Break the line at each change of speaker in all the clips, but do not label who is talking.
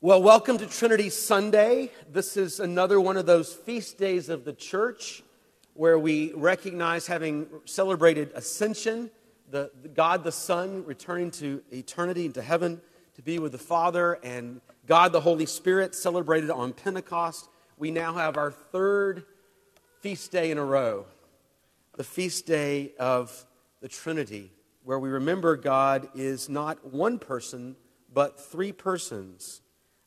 Well, welcome to Trinity Sunday. This is another one of those feast days of the church where we recognize having celebrated ascension, the, the, God the Son returning to eternity into heaven to be with the Father, and God the Holy Spirit celebrated on Pentecost. We now have our third feast day in a row, the feast day of the Trinity, where we remember God is not one person, but three persons.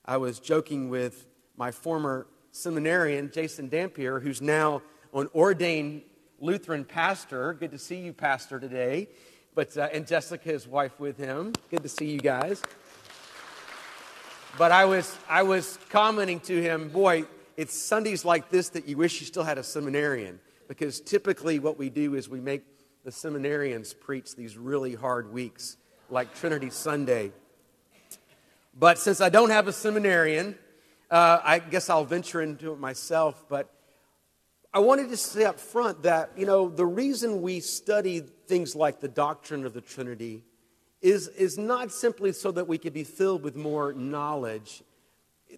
I was joking with my former seminarian, Jason Dampier, who's now an ordained Lutheran pastor. Good to see you, Pastor, today. But, uh, and Jessica, his wife, with him. Good to see you guys. But I was, I was commenting to him, boy, it's Sundays like this that you wish you still had a seminarian. Because typically what we do is we make the seminarians preach these really hard weeks, like Trinity Sunday but since I don't have a seminarian, uh, I guess I'll venture into it myself. But I wanted to say up front that, you know, the reason we study things like the doctrine of the Trinity is, is not simply so that we could be filled with more knowledge.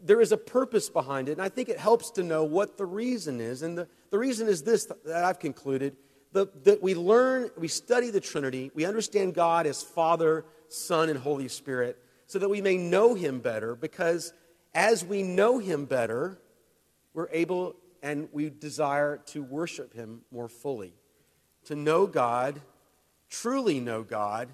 There is a purpose behind it, and I think it helps to know what the reason is. And the, the reason is this that I've concluded the, that we learn, we study the Trinity, we understand God as Father, Son, and Holy Spirit so that we may know him better, because as we know him better, we're able and we desire to worship him more fully. To know God, truly know God,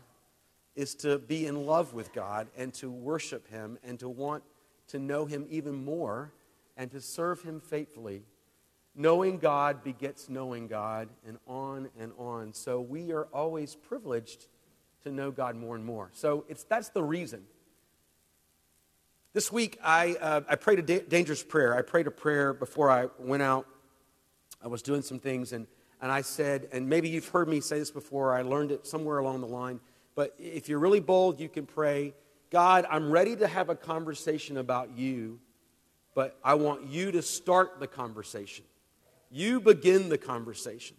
is to be in love with God and to worship him and to want to know him even more and to serve him faithfully. Knowing God begets knowing God, and on and on. So we are always privileged to know God more and more. So it's, that's the reason. This week, I, uh, I prayed a da- dangerous prayer. I prayed a prayer before I went out. I was doing some things, and, and I said, and maybe you've heard me say this before, I learned it somewhere along the line, but if you're really bold, you can pray, God, I'm ready to have a conversation about you, but I want you to start the conversation. You begin the conversation.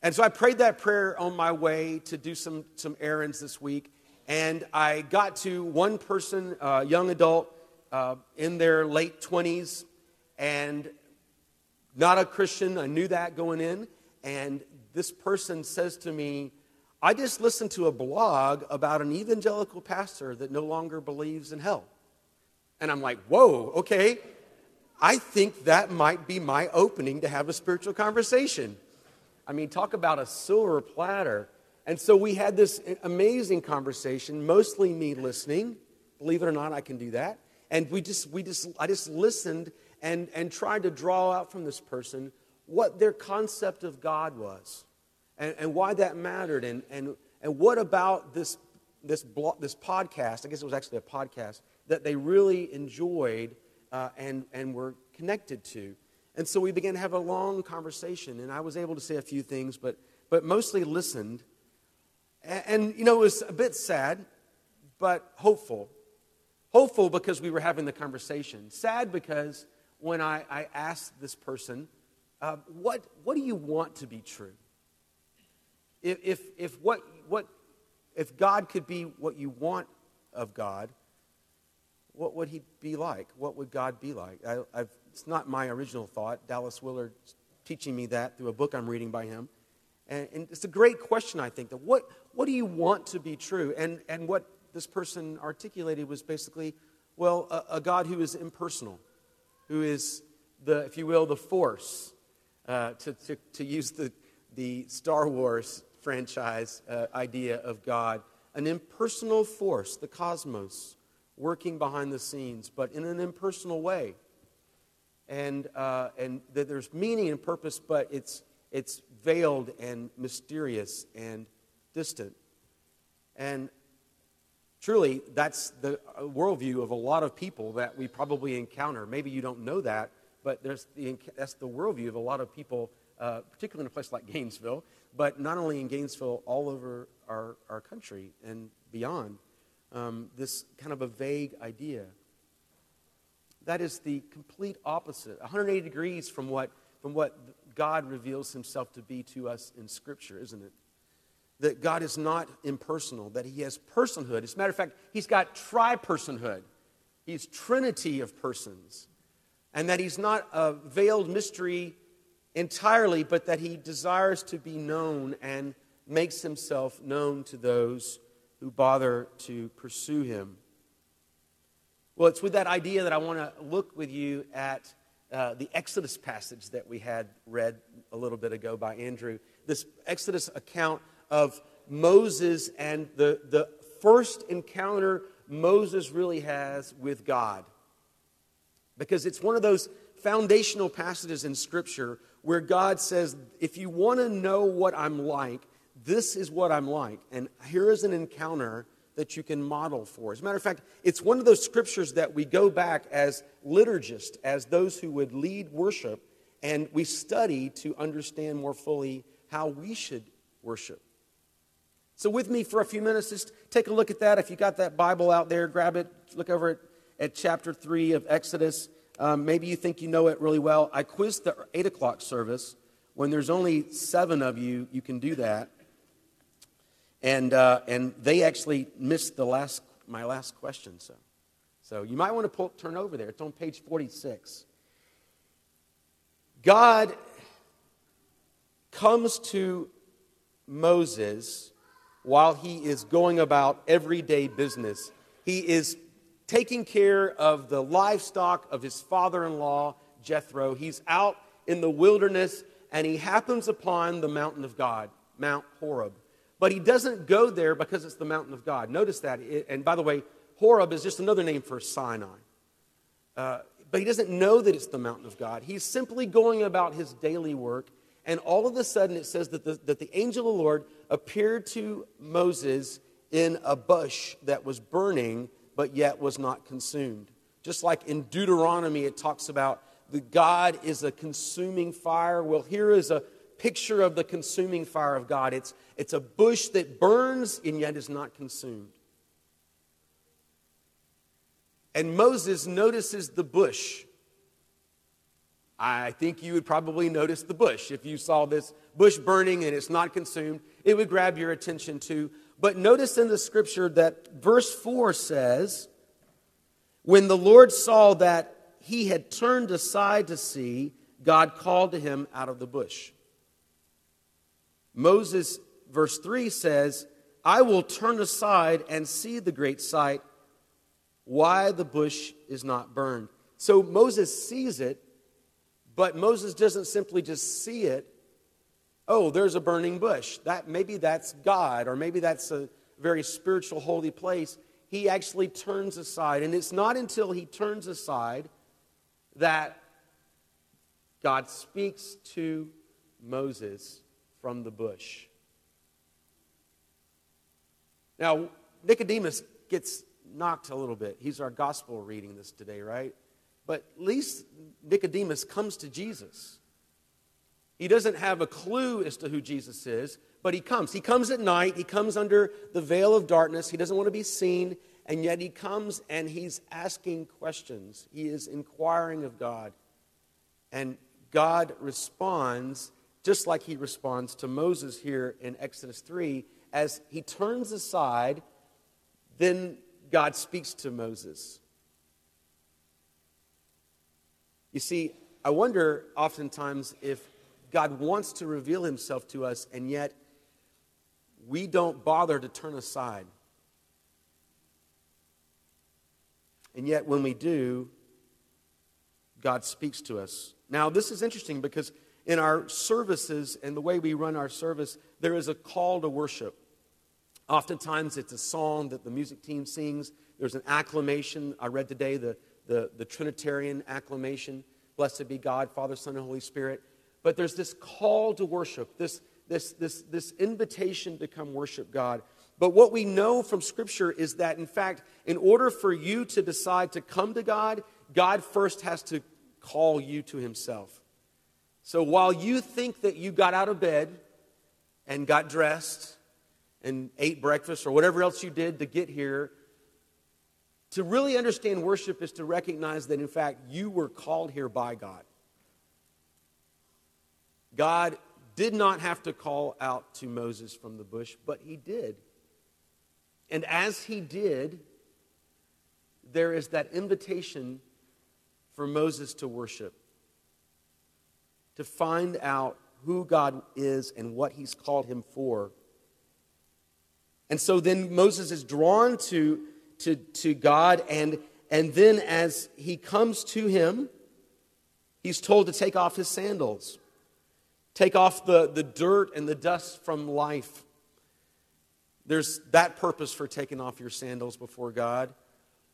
And so I prayed that prayer on my way to do some, some errands this week. And I got to one person, uh, young adult, uh, in their late 20s, and not a Christian. I knew that going in. And this person says to me, I just listened to a blog about an evangelical pastor that no longer believes in hell. And I'm like, whoa, okay. I think that might be my opening to have a spiritual conversation. I mean, talk about a silver platter. And so we had this amazing conversation, mostly me listening. Believe it or not, I can do that. And we just, we just, I just listened and, and tried to draw out from this person what their concept of God was and, and why that mattered and, and, and what about this, this, blog, this podcast, I guess it was actually a podcast, that they really enjoyed uh, and, and were connected to. And so we began to have a long conversation, and I was able to say a few things, but, but mostly listened and, and, you know, it was a bit sad, but hopeful. Hopeful because we were having the conversation. Sad because when I, I asked this person, uh, what, what do you want to be true? If, if, if, what, what, if God could be what you want of God, what would he be like? What would God be like? I, it's not my original thought. Dallas Willard teaching me that through a book I'm reading by him. And, and it's a great question, I think, that what, what do you want to be true? And, and what this person articulated was basically, well, a, a God who is impersonal, who is the, if you will, the force, uh, to, to, to use the, the Star Wars franchise uh, idea of God, an impersonal force, the cosmos, working behind the scenes, but in an impersonal way. And, uh, and that there's meaning and purpose, but it's, it's veiled and mysterious and distant. And truly, that's the worldview of a lot of people that we probably encounter. Maybe you don't know that, but the, that's the worldview of a lot of people, uh, particularly in a place like Gainesville, but not only in Gainesville, all over our, our country and beyond. Um, this kind of a vague idea. That is the complete opposite, 180 degrees from what, from what God reveals himself to be to us in Scripture, isn't it? That God is not impersonal, that he has personhood. As a matter of fact, he's got tri personhood. He's Trinity of persons. And that He's not a veiled mystery entirely, but that He desires to be known and makes Himself known to those who bother to pursue Him. Well, it's with that idea that I want to look with you at uh, the Exodus passage that we had read a little bit ago by Andrew. This Exodus account of Moses and the, the first encounter Moses really has with God. Because it's one of those foundational passages in Scripture where God says, if you want to know what I'm like, this is what I'm like. And here is an encounter that you can model for. As a matter of fact, it's one of those scriptures that we go back as liturgists, as those who would lead worship, and we study to understand more fully how we should worship. So, with me for a few minutes, just take a look at that. If you got that Bible out there, grab it, look over at, at chapter 3 of Exodus. Um, maybe you think you know it really well. I quizzed the 8 o'clock service. When there's only seven of you, you can do that. And, uh, and they actually missed the last, my last question. So, so you might want to pull, turn over there. It's on page 46. God comes to Moses while he is going about everyday business. He is taking care of the livestock of his father in law, Jethro. He's out in the wilderness and he happens upon the mountain of God, Mount Horeb. But he doesn't go there because it's the mountain of God. Notice that. And by the way, Horeb is just another name for Sinai. Uh, but he doesn't know that it's the mountain of God. He's simply going about his daily work. And all of a sudden, it says that the, that the angel of the Lord appeared to Moses in a bush that was burning, but yet was not consumed. Just like in Deuteronomy, it talks about the God is a consuming fire. Well, here is a picture of the consuming fire of God. It's, it's a bush that burns and yet is not consumed. And Moses notices the bush. I think you would probably notice the bush. If you saw this bush burning and it's not consumed, it would grab your attention too. But notice in the scripture that verse 4 says, When the Lord saw that he had turned aside to see, God called to him out of the bush. Moses, verse 3 says, I will turn aside and see the great sight, why the bush is not burned. So Moses sees it, but Moses doesn't simply just see it. Oh, there's a burning bush. That maybe that's God, or maybe that's a very spiritual, holy place. He actually turns aside, and it's not until he turns aside that God speaks to Moses from the bush. Now, Nicodemus gets knocked a little bit. He's our gospel reading this today, right? But at least Nicodemus comes to Jesus. He doesn't have a clue as to who Jesus is, but he comes. He comes at night, he comes under the veil of darkness, he doesn't want to be seen, and yet he comes and he's asking questions. He is inquiring of God. And God responds just like he responds to Moses here in Exodus 3. As he turns aside, then God speaks to Moses. You see, I wonder oftentimes if God wants to reveal himself to us, and yet we don't bother to turn aside. And yet, when we do, God speaks to us. Now, this is interesting because in our services and the way we run our service, there is a call to worship. Oftentimes, it's a song that the music team sings. There's an acclamation. I read today the, the, the Trinitarian acclamation Blessed be God, Father, Son, and Holy Spirit. But there's this call to worship, this, this, this, this invitation to come worship God. But what we know from Scripture is that, in fact, in order for you to decide to come to God, God first has to call you to Himself. So while you think that you got out of bed and got dressed and ate breakfast or whatever else you did to get here, to really understand worship is to recognize that, in fact, you were called here by God. God did not have to call out to Moses from the bush, but he did. And as he did, there is that invitation for Moses to worship, to find out who God is and what he's called him for. And so then Moses is drawn to, to, to God, and, and then as he comes to him, he's told to take off his sandals, take off the, the dirt and the dust from life. There's that purpose for taking off your sandals before God.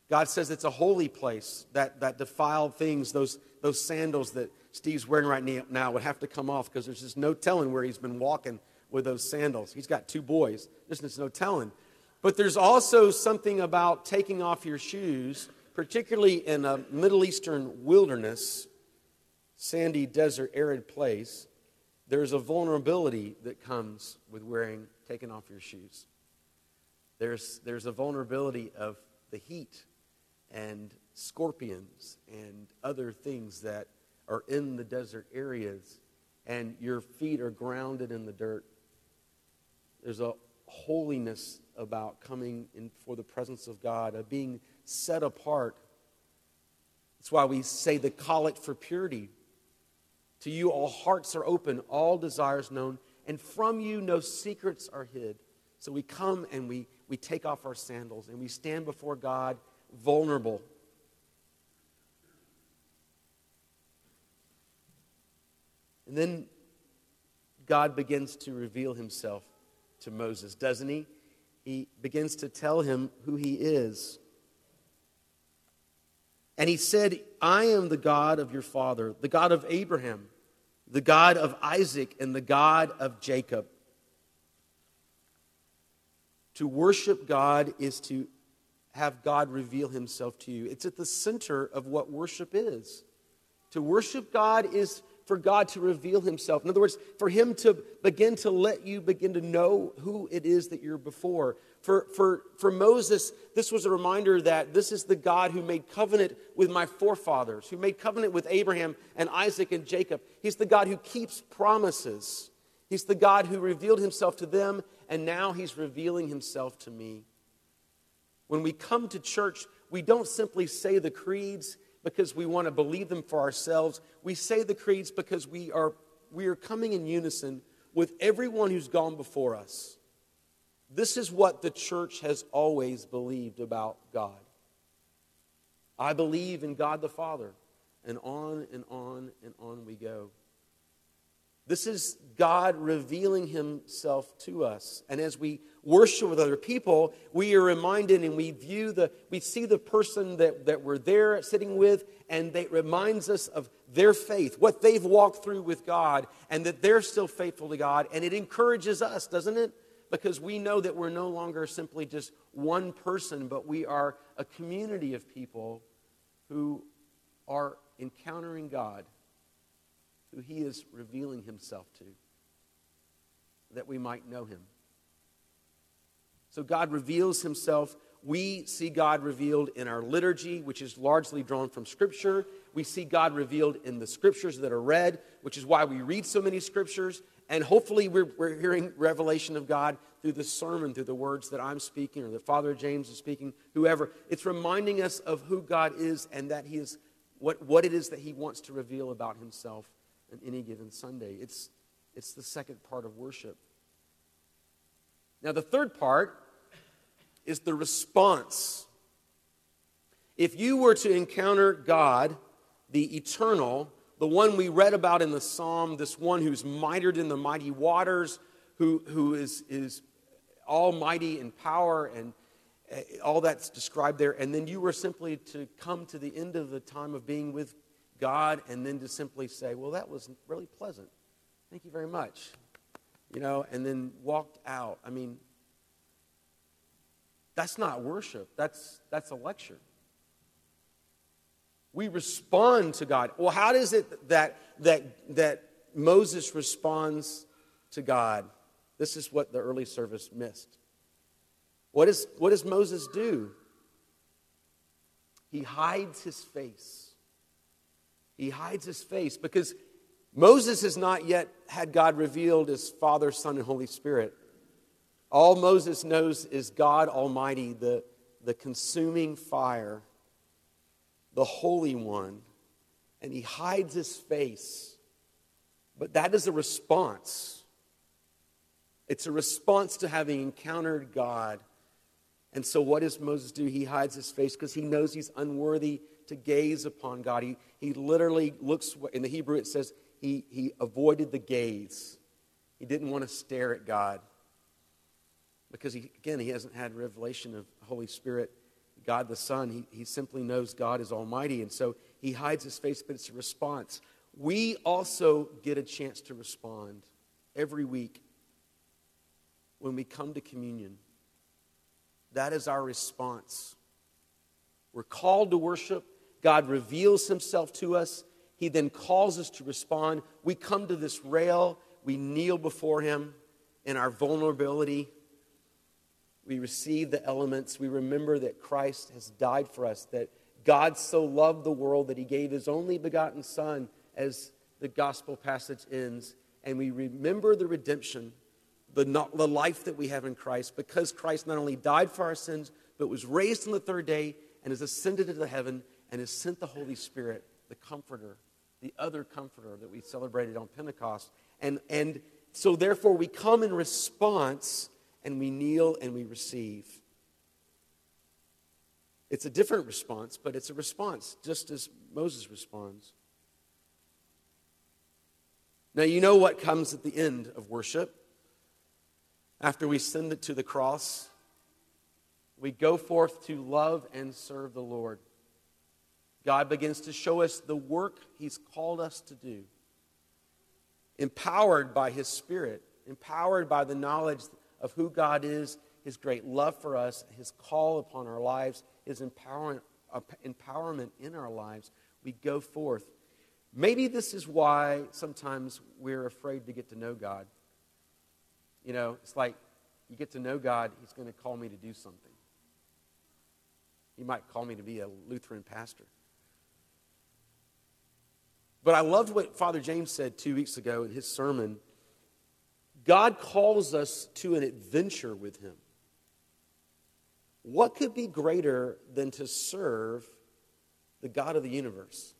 God says it's a holy place, that, that defiled things, those, those sandals that Steve's wearing right now would have to come off because there's just no telling where he's been walking with those sandals. He's got two boys. There's just no telling. But there's also something about taking off your shoes, particularly in a Middle Eastern wilderness, sandy, desert, arid place. There's a vulnerability that comes with wearing, taking off your shoes. There's, there's a vulnerability of the heat and scorpions and other things that are in the desert areas, and your feet are grounded in the dirt. There's a holiness about coming in for the presence of God, of being set apart. That's why we say the collect for purity. To you, all hearts are open, all desires known, and from you, no secrets are hid. So we come and we, we take off our sandals and we stand before God vulnerable. And then God begins to reveal himself to Moses, doesn't he? He begins to tell him who he is. And he said, I am the God of your father, the God of Abraham, the God of Isaac, and the God of Jacob. To worship God is to have God reveal himself to you. It's at the center of what worship is. To worship God is for God to reveal himself. In other words, for him to begin to let you begin to know who it is that you're before. For, for, for Moses, this was a reminder that this is the God who made covenant with my forefathers, who made covenant with Abraham and Isaac and Jacob. He's the God who keeps promises. He's the God who revealed himself to them, and now he's revealing himself to me. When we come to church, we don't simply say the creeds because we want to believe them for ourselves. We say the creeds because we are, we are coming in unison with everyone who's gone before us. This is what the church has always believed about God. I believe in God the Father. And on and on and on we go. This is God revealing himself to us. And as we worship with other people, we are reminded and we view the, we see the person that, that we're there sitting with, and it reminds us of their faith, what they've walked through with God, and that they're still faithful to God. And it encourages us, doesn't it? Because we know that we're no longer simply just one person, but we are a community of people who are encountering God who he is revealing himself to, that we might know him. So God reveals himself. We see God revealed in our liturgy, which is largely drawn from Scripture. We see God revealed in the Scriptures that are read, which is why we read so many Scriptures. And hopefully, we're, we're hearing revelation of God through the sermon, through the words that I'm speaking or that Father James is speaking, whoever. It's reminding us of who God is and that He is what, what it is that He wants to reveal about Himself on any given Sunday. It's, it's the second part of worship. Now, the third part is the response. If you were to encounter God, the eternal, the one we read about in the psalm, this one who's mitered in the mighty waters, who, who is, is almighty in power and eh, all that's described there, and then you were simply to come to the end of the time of being with God and then to simply say, well, that was really pleasant. Thank you very much. You know, and then walked out. I mean, that's not worship. That's, that's a lecture. We respond to God. Well, how does it that, that, that Moses responds to God? This is what the early service missed. What, is, what does Moses do? He hides his face he hides his face because Moses has not yet had God revealed as Father, Son, and Holy Spirit. All Moses knows is God Almighty, the, the consuming fire, the Holy One, and he hides his face. But that is a response. It's a response to having encountered God. And so, what does Moses do? He hides his face because he knows he's unworthy to gaze upon God. He, he literally looks, in the Hebrew, it says he, he avoided the gaze. He didn't want to stare at God because, he, again, he hasn't had revelation of Holy Spirit, God the Son. He, he simply knows God is Almighty. And so he hides his face, but it's a response. We also get a chance to respond every week when we come to communion. That is our response. We're called to worship. God reveals himself to us. He then calls us to respond. We come to this rail, we kneel before him in our vulnerability. We receive the elements. We remember that Christ has died for us, that God so loved the world that he gave his only begotten Son, as the gospel passage ends. And we remember the redemption, the, the life that we have in Christ, because Christ not only died for our sins, but was raised on the third day and has ascended into heaven and has sent the Holy Spirit, the Comforter, the other Comforter that we celebrated on Pentecost. And, and so, therefore, we come in response and we kneel and we receive. It's a different response, but it's a response, just as Moses responds. Now, you know what comes at the end of worship. After we send it to the cross, we go forth to love and serve the Lord. God begins to show us the work He's called us to do, empowered by His Spirit, empowered by the knowledge of who God is, His great love for us, His call upon our lives, His empowerment, uh, empowerment in our lives. We go forth. Maybe this is why sometimes we're afraid to get to know God. You know, it's like you get to know God, He's going to call me to do something. He might call me to be a Lutheran pastor. But I loved what Father James said two weeks ago in his sermon. God calls us to an adventure with Him. What could be greater than to serve the God of the universe?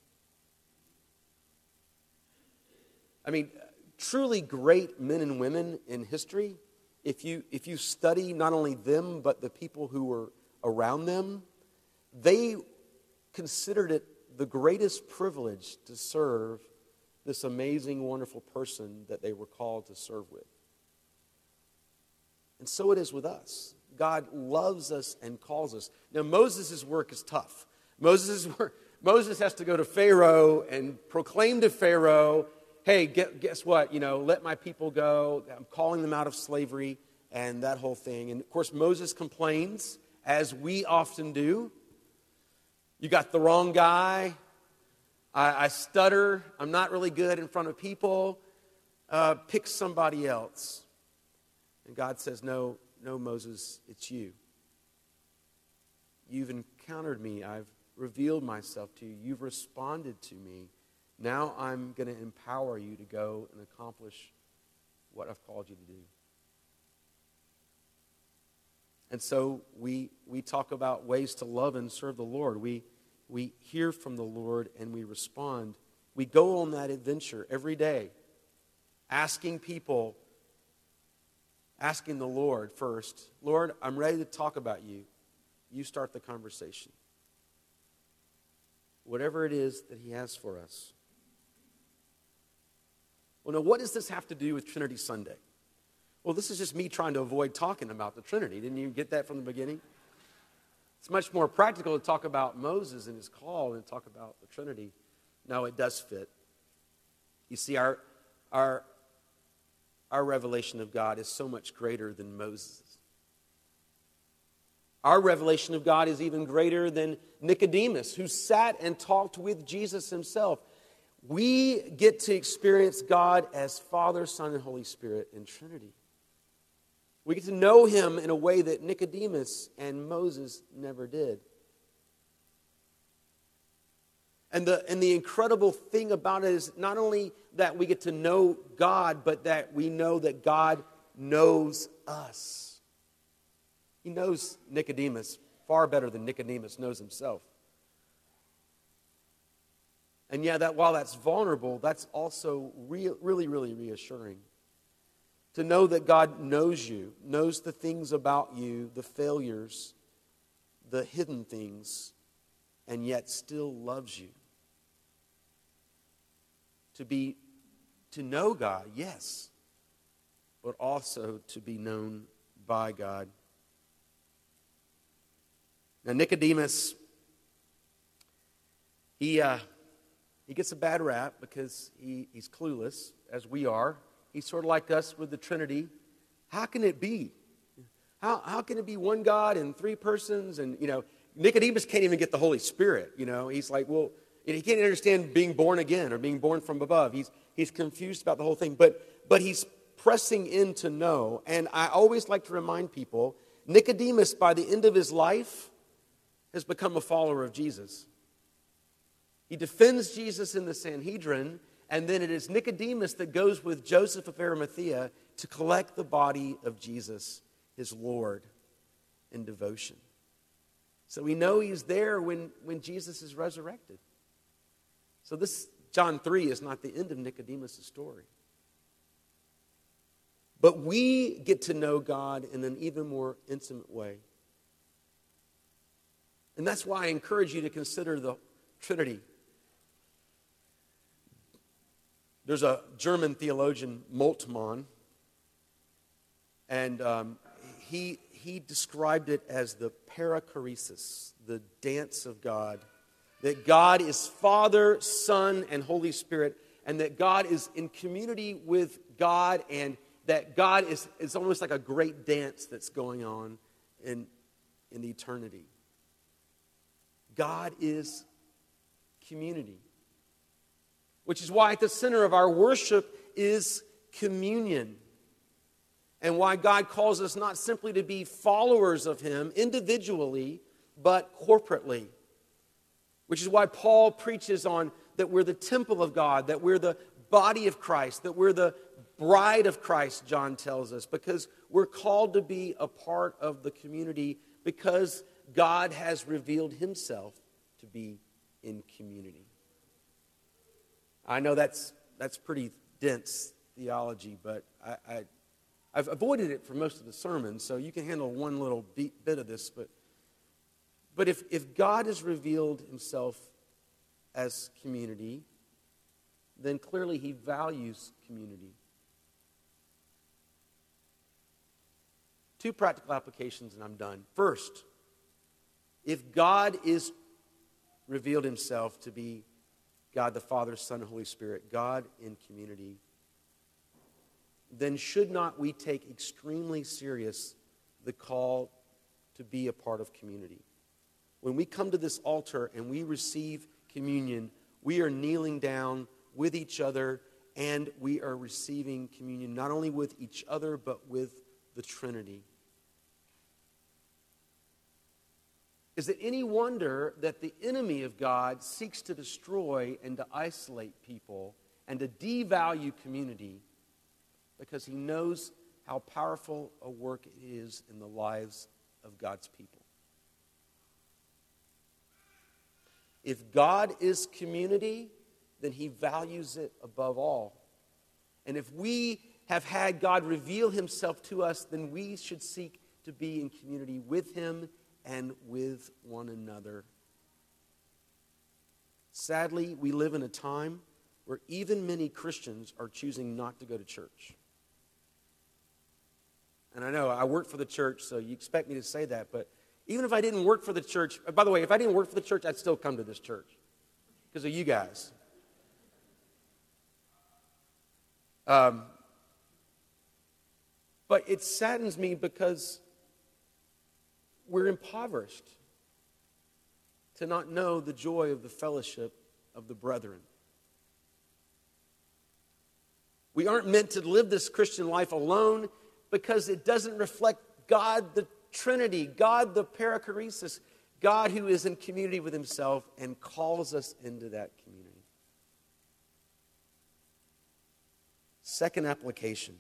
I mean, truly great men and women in history, if you, if you study not only them, but the people who were around them, they considered it the greatest privilege to serve this amazing, wonderful person that they were called to serve with. And so it is with us. God loves us and calls us. Now, Moses' work is tough. Moses' work, Moses has to go to Pharaoh and proclaim to Pharaoh, hey, guess what? You know, let my people go. I'm calling them out of slavery and that whole thing. And of course, Moses complains, as we often do. You got the wrong guy. I, I stutter. I'm not really good in front of people. Uh, pick somebody else. And God says, No, no, Moses, it's you. You've encountered me. I've revealed myself to you. You've responded to me. Now I'm going to empower you to go and accomplish what I've called you to do. And so we, we talk about ways to love and serve the Lord. We, we hear from the Lord and we respond. We go on that adventure every day, asking people, asking the Lord first, Lord, I'm ready to talk about you. You start the conversation. Whatever it is that He has for us. Well, now, what does this have to do with Trinity Sunday? Well, this is just me trying to avoid talking about the Trinity. Didn't you get that from the beginning? It's much more practical to talk about Moses and his call than talk about the Trinity. No, it does fit. You see, our, our, our revelation of God is so much greater than Moses'. Our revelation of God is even greater than Nicodemus, who sat and talked with Jesus himself. We get to experience God as Father, Son, and Holy Spirit in Trinity. We get to know him in a way that Nicodemus and Moses never did. And the, and the incredible thing about it is not only that we get to know God, but that we know that God knows us. He knows Nicodemus far better than Nicodemus knows himself. And yeah, that while that's vulnerable, that's also re- really, really reassuring. To know that God knows you, knows the things about you, the failures, the hidden things, and yet still loves you. To be to know God, yes, but also to be known by God. Now Nicodemus, he uh, he gets a bad rap because he, he's clueless, as we are. He's sort of like us with the Trinity. How can it be? How, how can it be one God and three persons? And, you know, Nicodemus can't even get the Holy Spirit, you know. He's like, well, he can't understand being born again or being born from above. He's, he's confused about the whole thing. But, but he's pressing in to know. And I always like to remind people Nicodemus, by the end of his life, has become a follower of Jesus. He defends Jesus in the Sanhedrin, and then it is Nicodemus that goes with Joseph of Arimathea to collect the body of Jesus, his Lord, in devotion. So we know he's there when, when Jesus is resurrected. So this John 3 is not the end of Nicodemus' story. But we get to know God in an even more intimate way. And that's why I encourage you to consider the Trinity There's a German theologian, Moltmann, and um, he, he described it as the perichoresis, the dance of God. That God is Father, Son, and Holy Spirit, and that God is in community with God, and that God is, is almost like a great dance that's going on in, in eternity. God is community which is why at the center of our worship is communion. And why God calls us not simply to be followers of Him individually, but corporately. Which is why Paul preaches on that we're the temple of God, that we're the body of Christ, that we're the bride of Christ, John tells us, because we're called to be a part of the community because God has revealed Himself to be in community. I know that's, that's pretty dense theology, but I, I, have avoided it for most of the sermon, so you can handle one little bit of this. But, but if, if God has revealed himself as community, then clearly he values community. Two practical applications, and I'm done. First, if God is revealed himself to be God the Father, Son, Holy Spirit, God in community, then should not we take extremely serious the call to be a part of community? When we come to this altar and we receive communion, we are kneeling down with each other and we are receiving communion not only with each other but with the Trinity. Is it any wonder that the enemy of God seeks to destroy and to isolate people and to devalue community because he knows how powerful a work it is in the lives of God's people? If God is community, then he values it above all. And if we have had God reveal himself to us, then we should seek to be in community with him and with one another. Sadly, we live in a time where even many Christians are choosing not to go to church. And I know I work for the church, so you expect me to say that, but even if I didn't work for the church, by the way, if I didn't work for the church, I'd still come to this church because of you guys. Um, but it saddens me because we're impoverished to not know the joy of the fellowship of the brethren. We aren't meant to live this Christian life alone because it doesn't reflect God the Trinity, God the perichoresis, God who is in community with himself and calls us into that community. Second application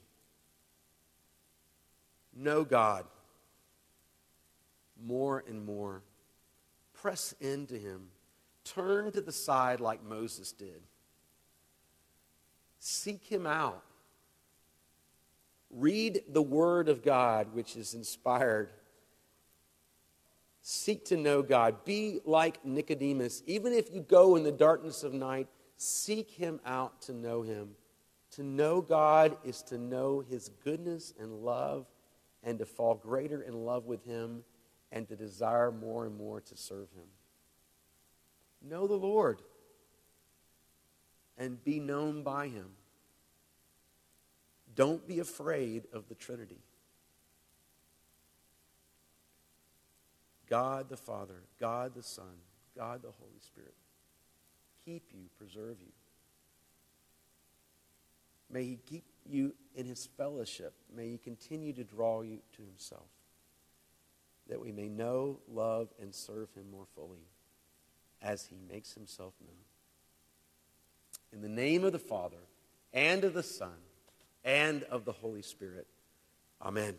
know God more and more. Press into Him. Turn to the side like Moses did. Seek him out. Read the Word of God, which is inspired. Seek to know God. Be like Nicodemus. Even if you go in the darkness of night, seek him out to know him. To know God is to know his goodness and love and to fall greater in love with him and to desire more and more to serve him. Know the Lord and be known by him. Don't be afraid of the Trinity. God the Father, God the Son, God the Holy Spirit. Keep you, preserve you. May He keep you in His fellowship. May He continue to draw you to Himself, that we may know, love, and serve Him more fully as He makes Himself known. In the name of the Father, and of the Son, and of the Holy Spirit. Amen.